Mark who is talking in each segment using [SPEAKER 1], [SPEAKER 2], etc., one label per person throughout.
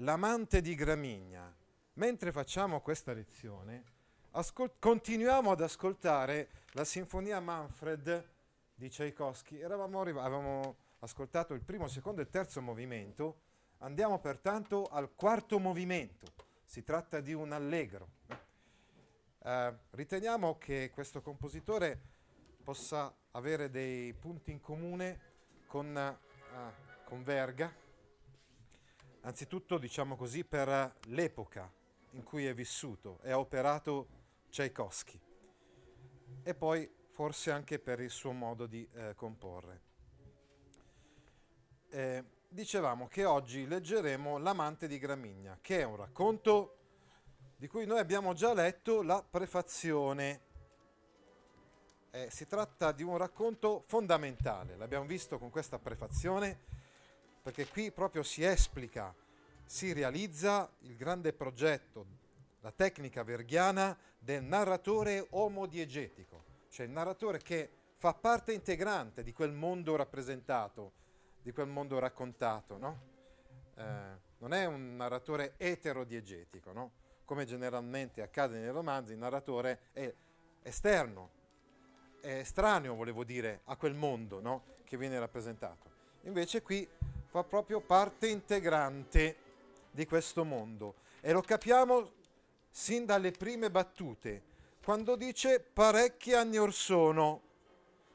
[SPEAKER 1] L'amante di Gramigna. Mentre facciamo questa lezione, ascol- continuiamo ad ascoltare la sinfonia Manfred di Tchaikovsky. Eravamo arriv- avevamo ascoltato il primo, secondo e terzo movimento Andiamo pertanto al quarto movimento. Si tratta di un allegro. Eh, riteniamo che questo compositore possa avere dei punti in comune con, eh, con Verga, anzitutto diciamo così per l'epoca in cui è vissuto e ha operato Tchaikovsky e poi forse anche per il suo modo di eh, comporre. Eh, dicevamo che oggi leggeremo L'amante di Gramigna, che è un racconto di cui noi abbiamo già letto la prefazione. Eh, si tratta di un racconto fondamentale, l'abbiamo visto con questa prefazione, perché qui proprio si esplica, si realizza il grande progetto, la tecnica verghiana del narratore omodiegetico, cioè il narratore che fa parte integrante di quel mondo rappresentato di quel mondo raccontato, no? eh, non è un narratore eterodiegetico, no? come generalmente accade nei romanzi, il narratore è esterno, è estraneo, volevo dire, a quel mondo no? che viene rappresentato. Invece qui fa proprio parte integrante di questo mondo e lo capiamo sin dalle prime battute, quando dice parecchi anni or sono.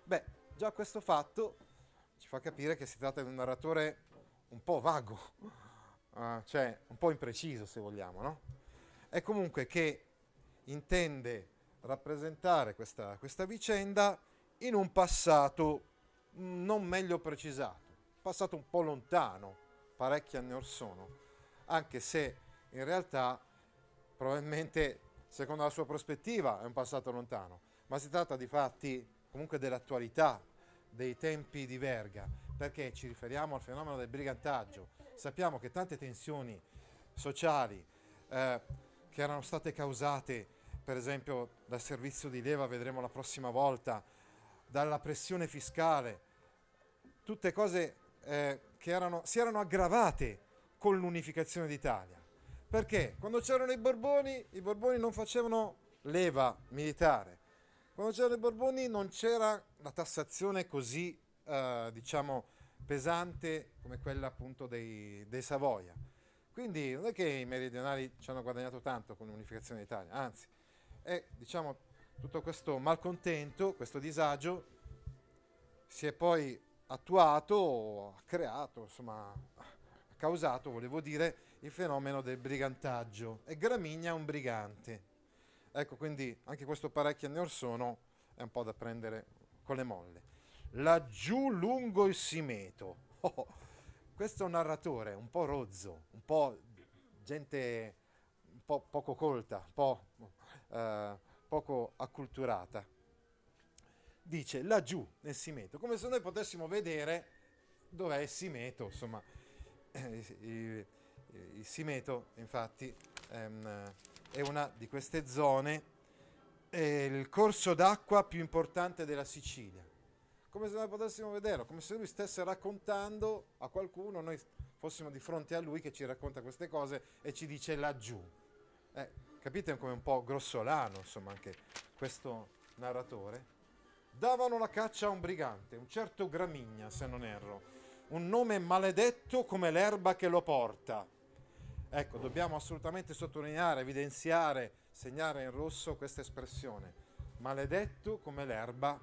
[SPEAKER 1] Beh, già questo fatto fa capire che si tratta di un narratore un po' vago, uh, cioè un po' impreciso se vogliamo, no? È comunque che intende rappresentare questa, questa vicenda in un passato non meglio precisato, passato un po' lontano, parecchi anni or sono, anche se in realtà probabilmente secondo la sua prospettiva è un passato lontano, ma si tratta di fatti comunque dell'attualità, dei tempi di Verga, perché ci riferiamo al fenomeno del brigantaggio. Sappiamo che tante tensioni sociali eh, che erano state causate, per esempio, dal servizio di leva, vedremo la prossima volta, dalla pressione fiscale, tutte cose eh, che erano, si erano aggravate con l'unificazione d'Italia. Perché quando c'erano i Borboni, i Borboni non facevano leva militare, quando c'erano i Borboni non c'era la tassazione così, eh, diciamo, pesante come quella appunto dei, dei, Savoia. Quindi non è che i meridionali ci hanno guadagnato tanto con l'unificazione d'Italia, anzi, è diciamo, tutto questo malcontento, questo disagio si è poi attuato, ha creato, insomma, ha causato, volevo dire, il fenomeno del brigantaggio. E Gramigna è un brigante. Ecco, quindi anche questo parecchi anni or sono è un po' da prendere con le molle. Laggiù lungo il Simeto. Oh, questo è un narratore un po' rozzo, un po' gente un po' poco colta, un po' eh, poco acculturata. Dice laggiù nel Simeto, come se noi potessimo vedere dov'è il Simeto, insomma. Eh, il, Simeto, infatti, ehm, è una di queste zone, è il corso d'acqua più importante della Sicilia. Come se noi potessimo vederlo, come se lui stesse raccontando a qualcuno, noi fossimo di fronte a lui che ci racconta queste cose e ci dice laggiù. Eh, capite come un po' grossolano, insomma, anche questo narratore. Davano la caccia a un brigante, un certo Gramigna, se non erro, un nome maledetto come l'erba che lo porta Ecco, dobbiamo assolutamente sottolineare, evidenziare, segnare in rosso questa espressione. Maledetto come l'erba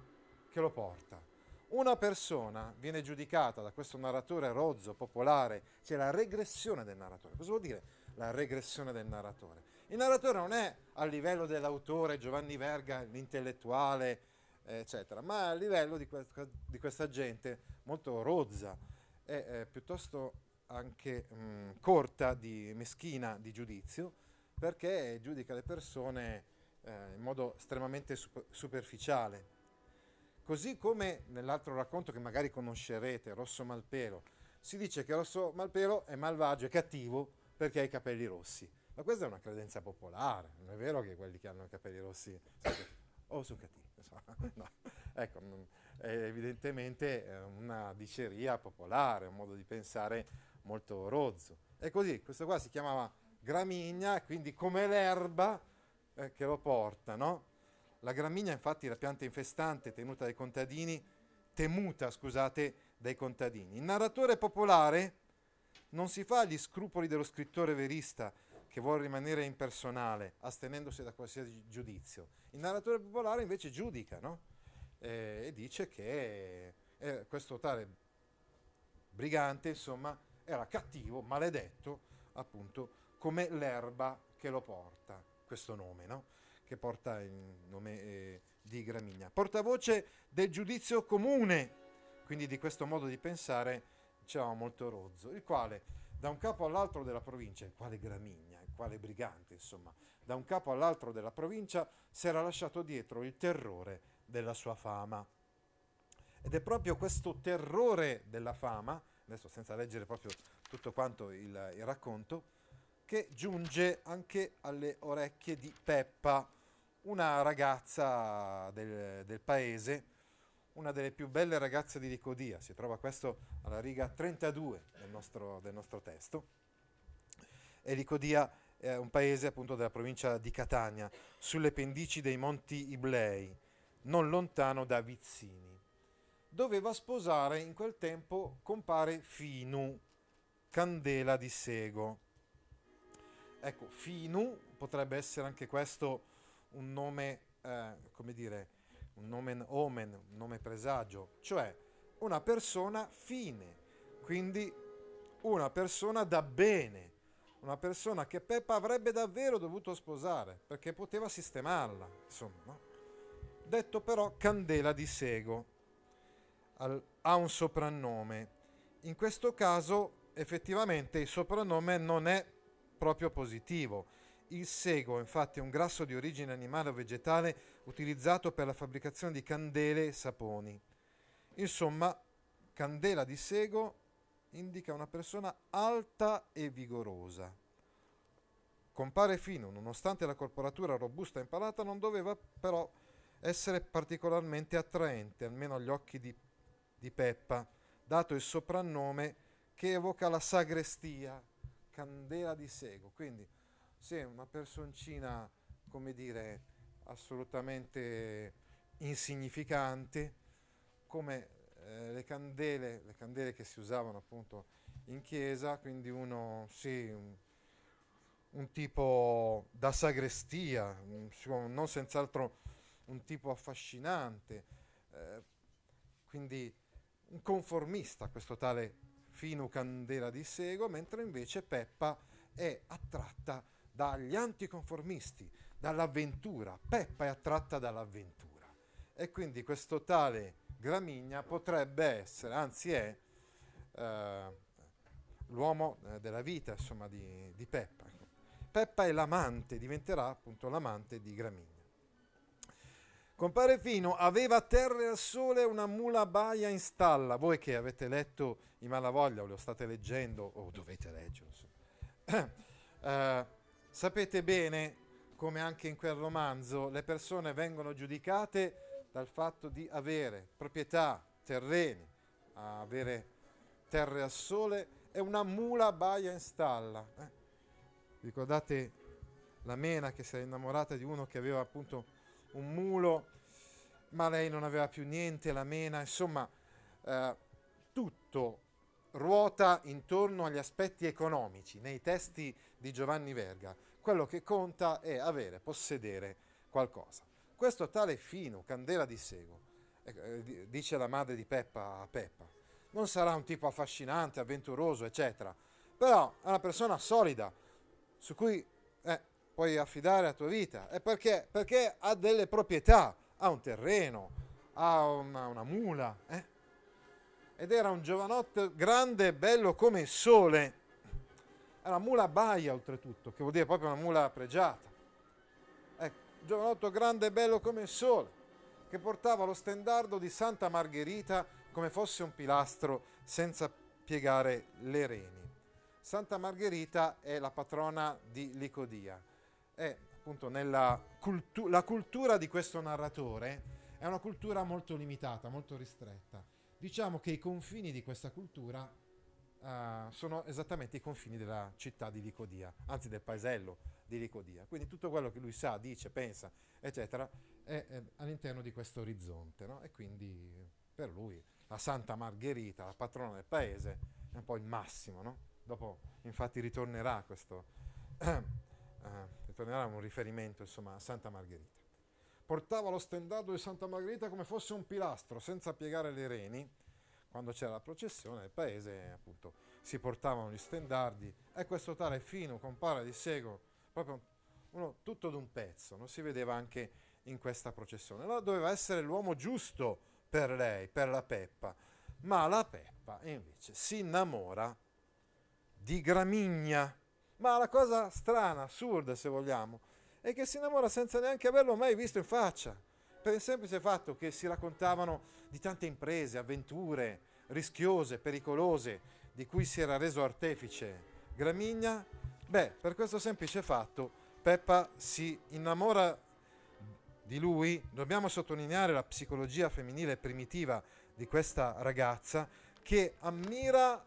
[SPEAKER 1] che lo porta. Una persona viene giudicata da questo narratore rozzo, popolare, c'è la regressione del narratore. Cosa vuol dire la regressione del narratore? Il narratore non è a livello dell'autore Giovanni Verga, l'intellettuale, eccetera, ma a livello di, que- di questa gente molto rozza, è, è piuttosto anche mh, corta, di, meschina di giudizio, perché giudica le persone eh, in modo estremamente super- superficiale. Così come nell'altro racconto che magari conoscerete, Rosso Malpelo, si dice che Rosso Malpelo è malvagio e cattivo perché ha i capelli rossi. Ma questa è una credenza popolare, non è vero che quelli che hanno i capelli rossi o sono cattivi. No. Ecco, è evidentemente una diceria popolare, un modo di pensare molto rozzo. E così, questo qua si chiamava gramigna, quindi come l'erba eh, che lo porta, no? La gramigna infatti è la pianta infestante tenuta dai contadini, temuta, scusate, dai contadini. Il narratore popolare non si fa gli scrupoli dello scrittore verista che vuole rimanere impersonale, astenendosi da qualsiasi giudizio. Il narratore popolare invece giudica, no? eh, e dice che eh, questo tale brigante, insomma, era cattivo, maledetto, appunto, come l'erba che lo porta, questo nome, no? Che porta il nome eh, di Gramigna. Portavoce del giudizio comune, quindi di questo modo di pensare, dicevamo molto rozzo, il quale da un capo all'altro della provincia, il quale Gramigna, quale brigante, insomma, da un capo all'altro della provincia si era lasciato dietro il terrore della sua fama. Ed è proprio questo terrore della fama, adesso senza leggere proprio tutto quanto il, il racconto, che giunge anche alle orecchie di Peppa, una ragazza del, del paese, una delle più belle ragazze di Licodia. Si trova questo alla riga 32 del nostro, del nostro testo. E Licodia è un paese appunto della provincia di Catania, sulle pendici dei monti Iblei non lontano da Vizzini. Doveva sposare in quel tempo compare Finu, candela di sego. Ecco, Finu potrebbe essere anche questo un nome, eh, come dire, un nomen omen, un nome presagio, cioè una persona fine, quindi una persona da bene, una persona che Peppa avrebbe davvero dovuto sposare, perché poteva sistemarla, insomma, no? detto però Candela di Sego, al, ha un soprannome. In questo caso effettivamente il soprannome non è proprio positivo. Il sego, infatti, è un grasso di origine animale o vegetale utilizzato per la fabbricazione di candele e saponi. Insomma, candela di sego indica una persona alta e vigorosa. Compare fino, nonostante la corporatura robusta e impalata, non doveva però essere particolarmente attraente, almeno agli occhi di, di Peppa, dato il soprannome che evoca la sagrestia, candela di sego. Quindi, sì, una personcina, come dire, assolutamente insignificante, come eh, le candele, le candele che si usavano appunto in chiesa, quindi uno, sì, un, un tipo da sagrestia, non senz'altro un tipo affascinante, eh, quindi un conformista questo tale Fino Candela di Sego, mentre invece Peppa è attratta dagli anticonformisti, dall'avventura. Peppa è attratta dall'avventura. E quindi questo tale Gramigna potrebbe essere, anzi è, eh, l'uomo eh, della vita, insomma, di, di Peppa. Peppa è l'amante, diventerà appunto l'amante di Gramigna. Compare Fino aveva terre al sole una mula baia in stalla. Voi che avete letto i Malavoglia o lo state leggendo o dovete leggere, eh, sapete bene come anche in quel romanzo le persone vengono giudicate dal fatto di avere proprietà, terreni, avere terre al sole e una mula baia in stalla. Eh. Ricordate la Mena che si è innamorata di uno che aveva appunto un mulo, ma lei non aveva più niente, la mena, insomma, eh, tutto ruota intorno agli aspetti economici nei testi di Giovanni Verga. Quello che conta è avere, possedere qualcosa. Questo tale Fino, candela di sego, eh, dice la madre di Peppa a Peppa, non sarà un tipo affascinante, avventuroso, eccetera, però è una persona solida, su cui eh, puoi affidare la tua vita. E perché? Perché ha delle proprietà, ha un terreno, ha una, una mula. Eh? ed era un giovanotto grande e bello come il sole. Era mula baia oltretutto, che vuol dire proprio una mula pregiata. Giovanotto grande e bello come il sole, che portava lo stendardo di Santa Margherita come fosse un pilastro senza piegare le reni. Santa Margherita è la patrona di Licodia. È appunto nella cultu- la cultura di questo narratore è una cultura molto limitata, molto ristretta. Diciamo che i confini di questa cultura uh, sono esattamente i confini della città di Licodia, anzi del paesello di Licodia. Quindi tutto quello che lui sa, dice, pensa, eccetera, è, è all'interno di questo orizzonte. No? E quindi per lui la Santa Margherita, la patrona del paese, è un po' il massimo. No? Dopo infatti ritornerà questo, uh, ritornerà un riferimento insomma, a Santa Margherita portava lo stendardo di Santa Margherita come fosse un pilastro, senza piegare le reni. Quando c'era la processione nel paese, appunto, si portavano gli stendardi e questo tale fino compare di sego, proprio uno tutto d'un pezzo, non si vedeva anche in questa processione. Allora doveva essere l'uomo giusto per lei, per la Peppa, ma la Peppa invece si innamora di Gramigna. Ma la cosa strana, assurda se vogliamo, e che si innamora senza neanche averlo mai visto in faccia, per il semplice fatto che si raccontavano di tante imprese, avventure rischiose, pericolose, di cui si era reso artefice Gramigna. Beh, per questo semplice fatto Peppa si innamora di lui, dobbiamo sottolineare la psicologia femminile primitiva di questa ragazza che ammira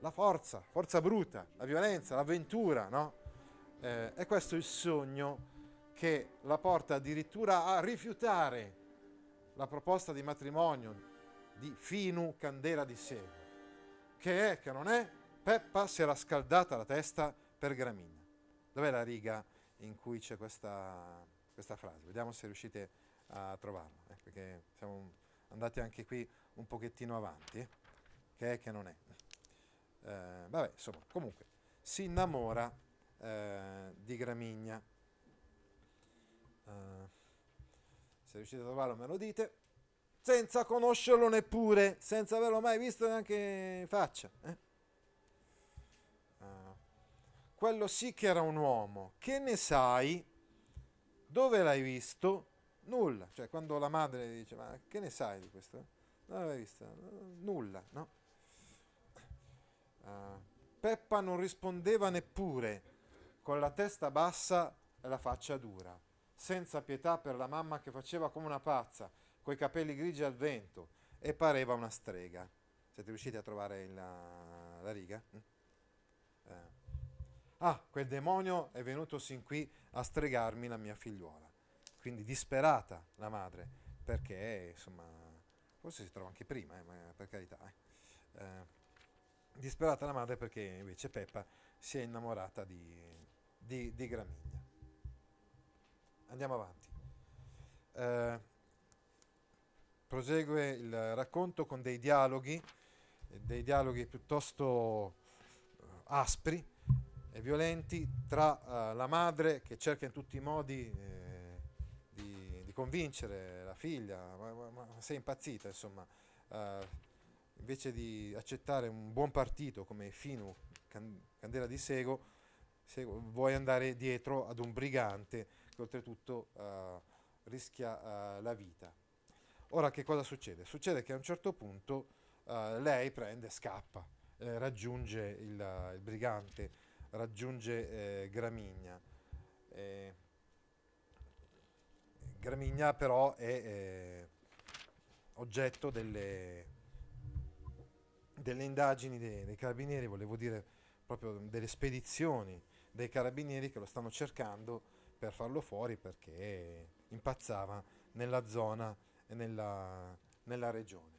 [SPEAKER 1] la forza, forza bruta, la violenza, l'avventura, no? Eh, è questo il sogno che la porta addirittura a rifiutare la proposta di matrimonio di Finu Candela di Sego, che è, che non è, Peppa si era scaldata la testa per Gramigna. Dov'è la riga in cui c'è questa, questa frase? Vediamo se riuscite a trovarla, eh, perché siamo andati anche qui un pochettino avanti, eh, che è che non è. Eh, vabbè, insomma, comunque, si innamora eh, di Gramigna. Uh, se riuscite a trovarlo me lo dite. Senza conoscerlo neppure, senza averlo mai visto neanche in faccia. Eh? Quello sì che era un uomo. Che ne sai? Dove l'hai visto? Nulla. Cioè quando la madre dice ma che ne sai di questo? Non l'hai visto? Nulla, no? Uh, Peppa non rispondeva neppure con la testa bassa e la faccia dura, senza pietà per la mamma che faceva come una pazza, coi capelli grigi al vento, e pareva una strega. Siete riusciti a trovare la, la riga? Mm? Ah, quel demonio è venuto sin qui a stregarmi la mia figliuola. Quindi disperata la madre, perché insomma, forse si trova anche prima, eh, per carità. Eh. Eh, disperata la madre perché invece Peppa si è innamorata di, di, di Gramigna. Andiamo avanti. Eh, prosegue il racconto con dei dialoghi, dei dialoghi piuttosto eh, aspri e violenti tra eh, la madre che cerca in tutti i modi eh, di, di, convincere la figlia, ma, ma, ma sei impazzita insomma, eh, invece di accettare un buon partito come Finu Candela di Sego, se vuoi andare dietro ad un brigante che oltretutto uh, rischia uh, la vita. Ora che cosa succede? Succede che a un certo punto uh, lei prende scappa, eh, raggiunge il, il, brigante, raggiunge eh, Gramigna. Eh, Gramigna però è eh, oggetto delle, delle indagini dei, dei carabinieri, volevo dire proprio delle spedizioni dei carabinieri che lo stanno cercando per farlo fuori perché impazzava nella zona e nella, nella regione.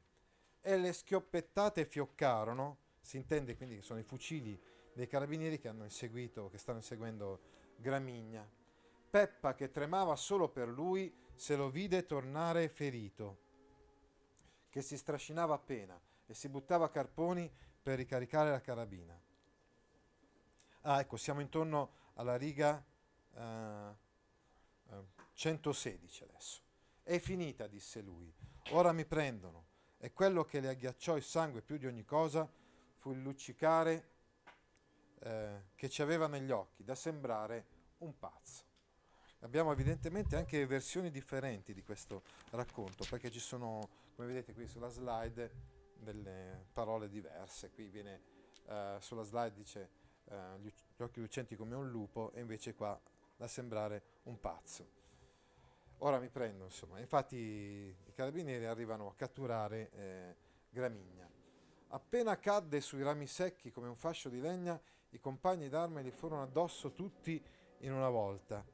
[SPEAKER 1] E le schioppettate fioccarono, si intende quindi che sono i fucili dei carabinieri che hanno inseguito, che stanno inseguendo Gramigna. Peppa, che tremava solo per lui, se lo vide tornare ferito, che si strascinava appena e si buttava a carponi per ricaricare la carabina. Ah, ecco, siamo intorno alla riga uh, 116 adesso. È finita, disse lui. Ora mi prendono. e quello che le agghiacciò il sangue più di ogni cosa fu il luccicare eh, che ci aveva negli occhi, da sembrare un pazzo. Abbiamo evidentemente anche versioni differenti di questo racconto, perché ci sono, come vedete qui sulla slide, delle parole diverse. Qui viene eh, sulla slide dice eh, gli, occhi lucenti come un lupo e invece qua da sembrare un pazzo. Ora mi prendo, insomma. Infatti i carabinieri arrivano a catturare eh, Gramigna. Appena cadde sui rami secchi come un fascio di legna, i compagni d'arme gli furono addosso tutti in una volta.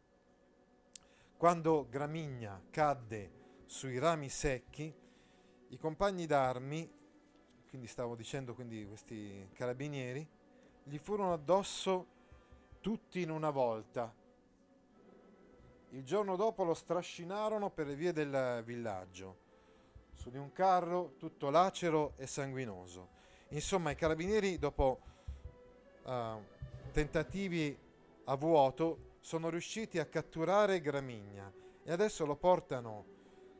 [SPEAKER 1] Quando Gramigna cadde sui rami secchi, i compagni d'armi, quindi stavo dicendo quindi questi carabinieri, gli furono addosso tutti in una volta. Il giorno dopo lo strascinarono per le vie del villaggio, su di un carro tutto lacero e sanguinoso. Insomma, i carabinieri, dopo uh, tentativi a vuoto, sono riusciti a catturare Gramigna e adesso lo portano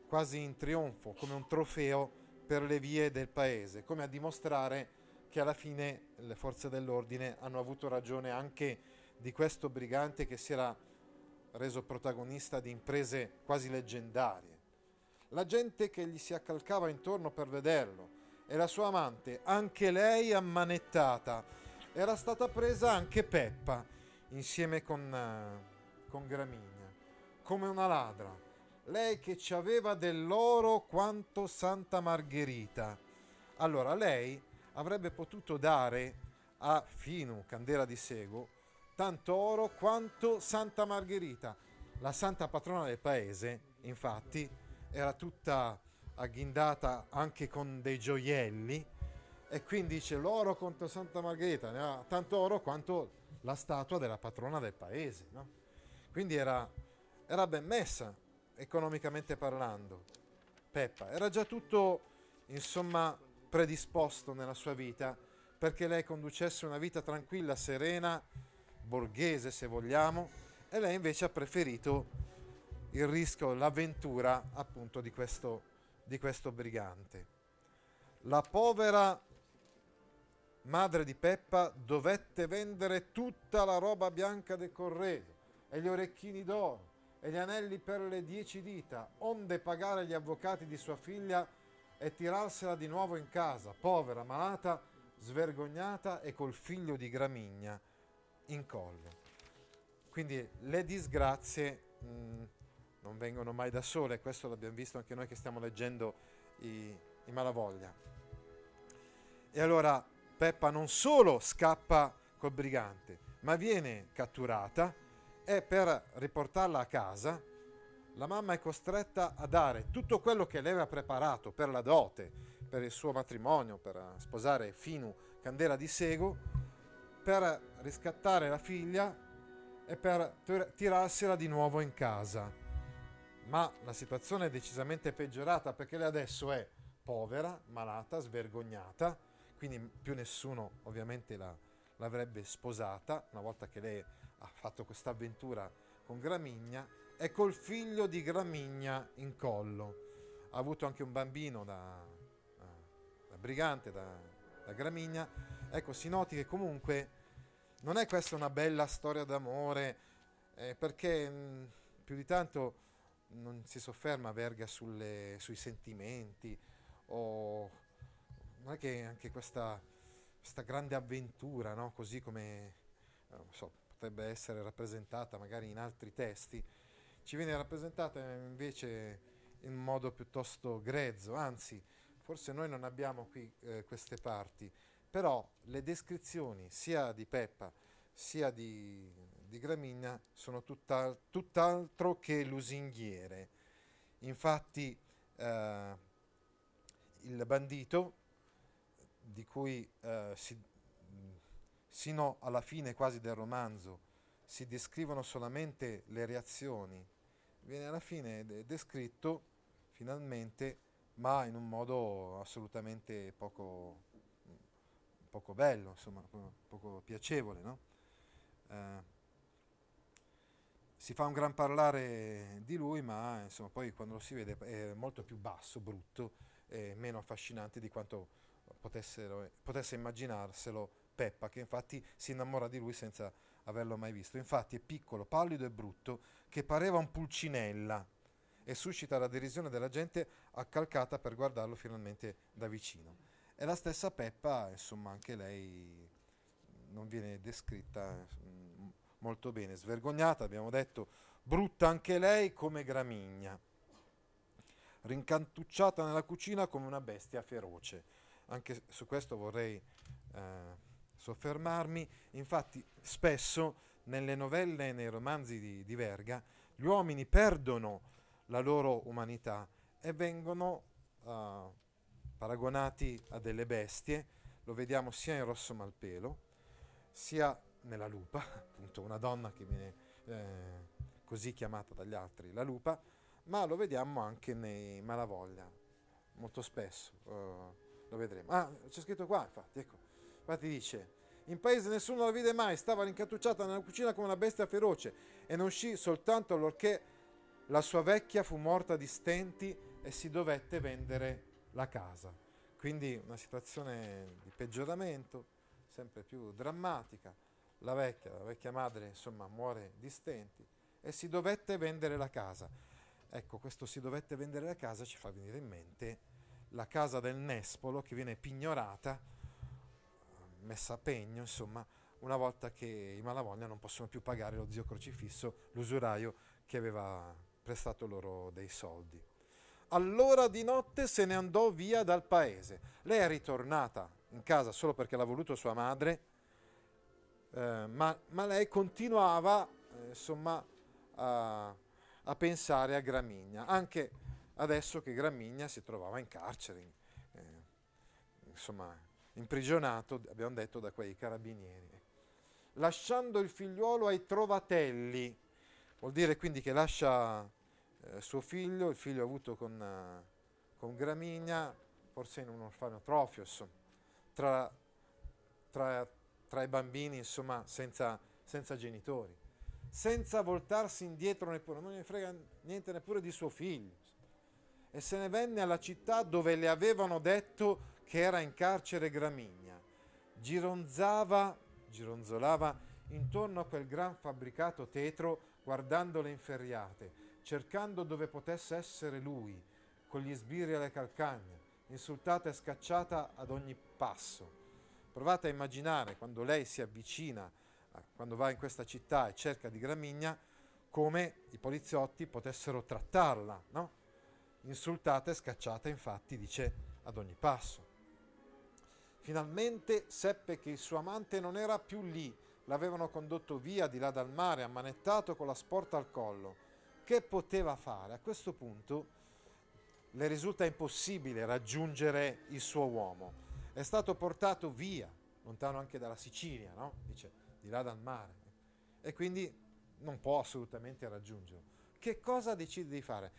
[SPEAKER 1] quasi in trionfo, come un trofeo per le vie del paese, come a dimostrare che alla fine le forze dell'ordine hanno avuto ragione anche di questo brigante che si era reso protagonista di imprese quasi leggendarie. La gente che gli si accalcava intorno per vederlo e la sua amante, anche lei ammanettata, era stata presa anche Peppa insieme con, uh, con Gramigna, come una ladra. Lei che ci aveva dell'oro quanto Santa Margherita. Allora lei avrebbe potuto dare a Finu, Candela di Sego, tanto oro quanto Santa Margherita. La santa patrona del paese, infatti, era tutta agghindata anche con dei gioielli e quindi dice l'oro contro Santa Margherita, ne ha tanto oro quanto la statua della patrona del paese. No? Quindi era, era ben messa economicamente parlando. Peppa era già tutto insomma predisposto nella sua vita perché lei conducesse una vita tranquilla, serena, borghese se vogliamo, e lei invece ha preferito il rischio, l'avventura appunto di questo, di questo brigante. La povera madre di Peppa dovette vendere tutta la roba bianca del corredo e gli orecchini d'oro e gli anelli per le dieci dita, onde pagare gli avvocati di sua figlia e tirarsela di nuovo in casa, povera, malata, svergognata e col figlio di Gramigna in collo. Quindi le disgrazie mh, mm, non vengono mai da sole, questo l'abbiamo visto anche noi che stiamo leggendo i, i Malavoglia. E allora Peppa non solo scappa col brigante, ma viene catturata e per riportarla a casa la mamma è costretta a dare tutto quello che lei aveva preparato per la dote, per il suo matrimonio, per sposare Finu Candela di Sego, per riscattare la figlia e per tirarsela di nuovo in casa. Ma la situazione è decisamente peggiorata perché lei adesso è povera, malata, svergognata, quindi più nessuno ovviamente la, l'avrebbe sposata una volta che lei ha fatto questa avventura con Gramigna e col figlio di Gramigna in collo. Ha avuto anche un bambino da, da brigante, da, da Gramigna. Ecco, si noti che comunque non è questa una bella storia d'amore, eh, perché mh, mm, più di tanto non si sofferma Verga sulle, sui sentimenti, o non è che anche questa, questa grande avventura, no? così come eh, so, potrebbe essere rappresentata magari in altri testi, ci viene rappresentata invece in modo piuttosto grezzo, anzi, forse noi non abbiamo qui eh, queste parti, però le descrizioni sia di Peppa sia di, di Gramigna sono tutt'al- tutt'altro che lusinghiere. Infatti eh, il bandito, di cui eh, si, sino alla fine quasi del romanzo si descrivono solamente le reazioni, viene alla fine de- descritto finalmente, ma in un modo assolutamente poco poco bello, insomma, poco piacevole, no? eh, si fa un gran parlare di lui, ma insomma, poi quando lo si vede è molto più basso, brutto, e meno affascinanti di quanto potesse immaginarselo Peppa, che infatti si innamora di lui senza averlo mai visto. Infatti è piccolo, pallido e brutto, che pareva un pulcinella e suscita la derisione della gente accalcata per guardarlo finalmente da vicino. E la stessa Peppa, insomma, anche lei non viene descritta mm, molto bene, svergognata, abbiamo detto, brutta anche lei come Gramigna, rincantucciata nella cucina come una bestia feroce. Anche su questo vorrei eh, soffermarmi. Infatti, spesso nelle novelle e nei romanzi di, di Verga gli uomini perdono la loro umanità e vengono uh, paragonati a delle bestie. Lo vediamo sia in Rosso Malpelo, sia nella lupa, appunto una donna che viene eh, così chiamata dagli altri, la lupa, ma lo vediamo anche nei Malavoglia, molto spesso uh, lo vedremo. Ah, c'è scritto qua, infatti, ecco, infatti dice, in paese nessuno la vide mai, stava rincattucciata nella cucina come una bestia feroce e non uscì soltanto allorché la sua vecchia fu morta di stenti e si dovette vendere la casa. Quindi una situazione di peggioramento, sempre più drammatica. La vecchia, la vecchia madre, insomma, muore di stenti e si dovette vendere la casa. Ecco, questo si dovette vendere la casa ci fa venire in mente la casa del Nespolo che viene pignorata, messa a pegno, insomma, una volta che i Malavoglia non possono più pagare lo zio crocifisso, l'usuraio che aveva prestato loro dei soldi. Allora di notte se ne andò via dal paese. Lei è ritornata in casa solo perché l'ha voluto sua madre, eh, ma, ma, lei continuava eh, insomma, a, a, pensare a Gramigna, anche adesso che Gramigna si trovava in carcere, eh, insomma, imprigionato, abbiamo detto, da quei carabinieri. Lasciando il figliuolo ai trovatelli, vuol dire quindi che lascia eh, suo figlio, il figlio avuto con, uh, con Gramigna, forse in un orfanotrofio, insomma, tra, tra, tra, i bambini, insomma, senza, senza genitori, senza voltarsi indietro neppure, non ne frega niente neppure di suo figlio. E se ne venne alla città dove le avevano detto che era in carcere Gramigna. Gironzava, gironzolava intorno a quel gran fabbricato tetro guardando le inferriate cercando dove potesse essere lui, con gli sbirri alle calcagna, insultata e scacciata ad ogni passo. Provate a immaginare quando lei si avvicina, quando va in questa città e cerca di Gramigna, come i poliziotti potessero trattarla, no? Insultata e scacciata, infatti, dice ad ogni passo. Finalmente seppe che il suo amante non era più lì, l'avevano condotto via di là dal mare, ammanettato con la sporta al collo che poteva fare? A questo punto le risulta impossibile raggiungere il suo uomo. È stato portato via, lontano anche dalla Sicilia, no? Dice, di là dal mare. E quindi non può assolutamente raggiungerlo. Che cosa decide di fare?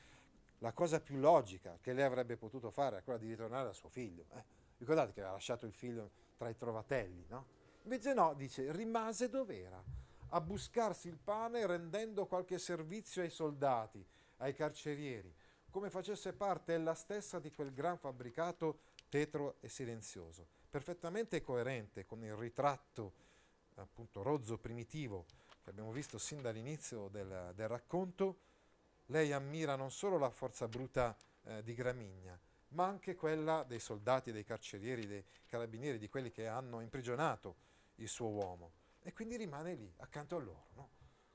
[SPEAKER 1] La cosa più logica che lei avrebbe potuto fare è quella di ritornare da suo figlio. Eh? Ricordate che aveva lasciato il figlio tra i trovatelli, no? Invece no, dice, rimase dov'era a buscarsi il pane rendendo qualche servizio ai soldati, ai carcerieri, come facesse parte ella stessa di quel gran fabbricato tetro e silenzioso, perfettamente coerente con il ritratto appunto rozzo primitivo che abbiamo visto sin dall'inizio del, del racconto, lei ammira non solo la forza bruta eh, di Gramigna, ma anche quella dei soldati, dei carcerieri, dei carabinieri, di quelli che hanno imprigionato il suo uomo e quindi rimane lì, accanto a loro, no?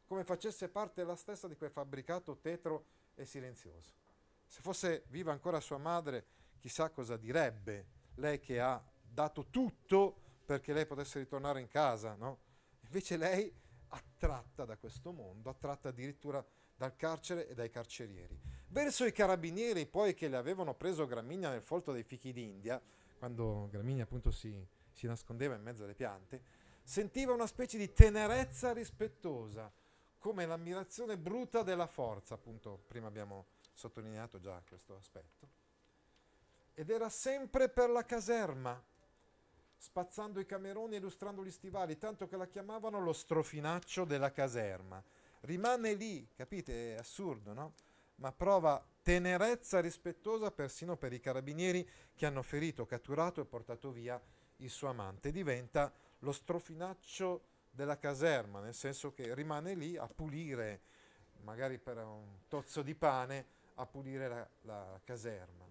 [SPEAKER 1] come facesse parte la stessa di quel fabbricato tetro e silenzioso. Se fosse viva ancora sua madre, chissà cosa direbbe, lei che ha dato tutto perché lei potesse ritornare in casa, no? Invece lei, attratta da questo mondo, attratta addirittura dal carcere e dai carcerieri. Verso i carabinieri, poi che le avevano preso Gramigna nel folto dei fichi d'India, quando Gramigna appunto si, si nascondeva in mezzo alle piante, sentiva una specie di tenerezza rispettosa, come l'ammirazione bruta della forza, appunto, prima abbiamo sottolineato già questo aspetto. Ed era sempre per la caserma, spazzando i cameroni e illustrando gli stivali, tanto che la chiamavano lo strofinaccio della caserma. Rimane lì, capite? È assurdo, no? ma prova tenerezza rispettosa persino per i carabinieri che hanno ferito, catturato e portato via il suo amante. Diventa lo strofinaccio della caserma, nel senso che rimane lì a pulire, magari per un tozzo di pane, a pulire la, la caserma.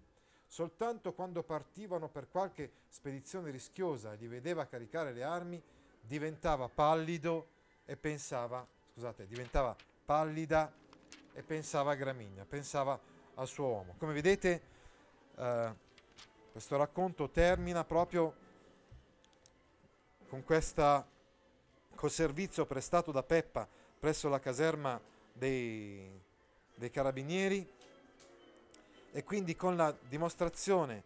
[SPEAKER 1] Soltanto quando partivano per qualche spedizione rischiosa e li vedeva caricare le armi, diventava pallido e pensava, scusate, diventava pallida e pensava a Gramigna, pensava al suo uomo. Come vedete, eh, questo racconto termina proprio con questa col servizio prestato da Peppa presso la caserma dei, dei carabinieri e quindi con la dimostrazione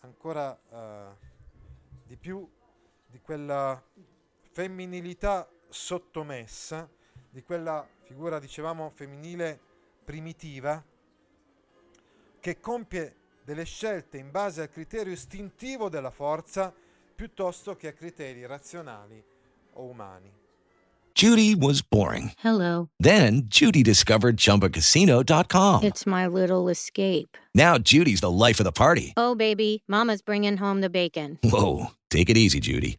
[SPEAKER 1] ancora eh, di più di quella femminilità sottomessa, di quella figura, dicevamo, femminile primitiva, che compie delle scelte in base al criterio istintivo della forza piuttosto che a criteri razionali o umani.
[SPEAKER 2] Judy was boring.
[SPEAKER 3] Hello.
[SPEAKER 2] Then Judy discovered ChumbaCasino.com.
[SPEAKER 3] It's my little escape.
[SPEAKER 2] Now Judy's the life of the party.
[SPEAKER 3] Oh, baby, Mama's bringing home the bacon.
[SPEAKER 2] Whoa, take it easy, Judy.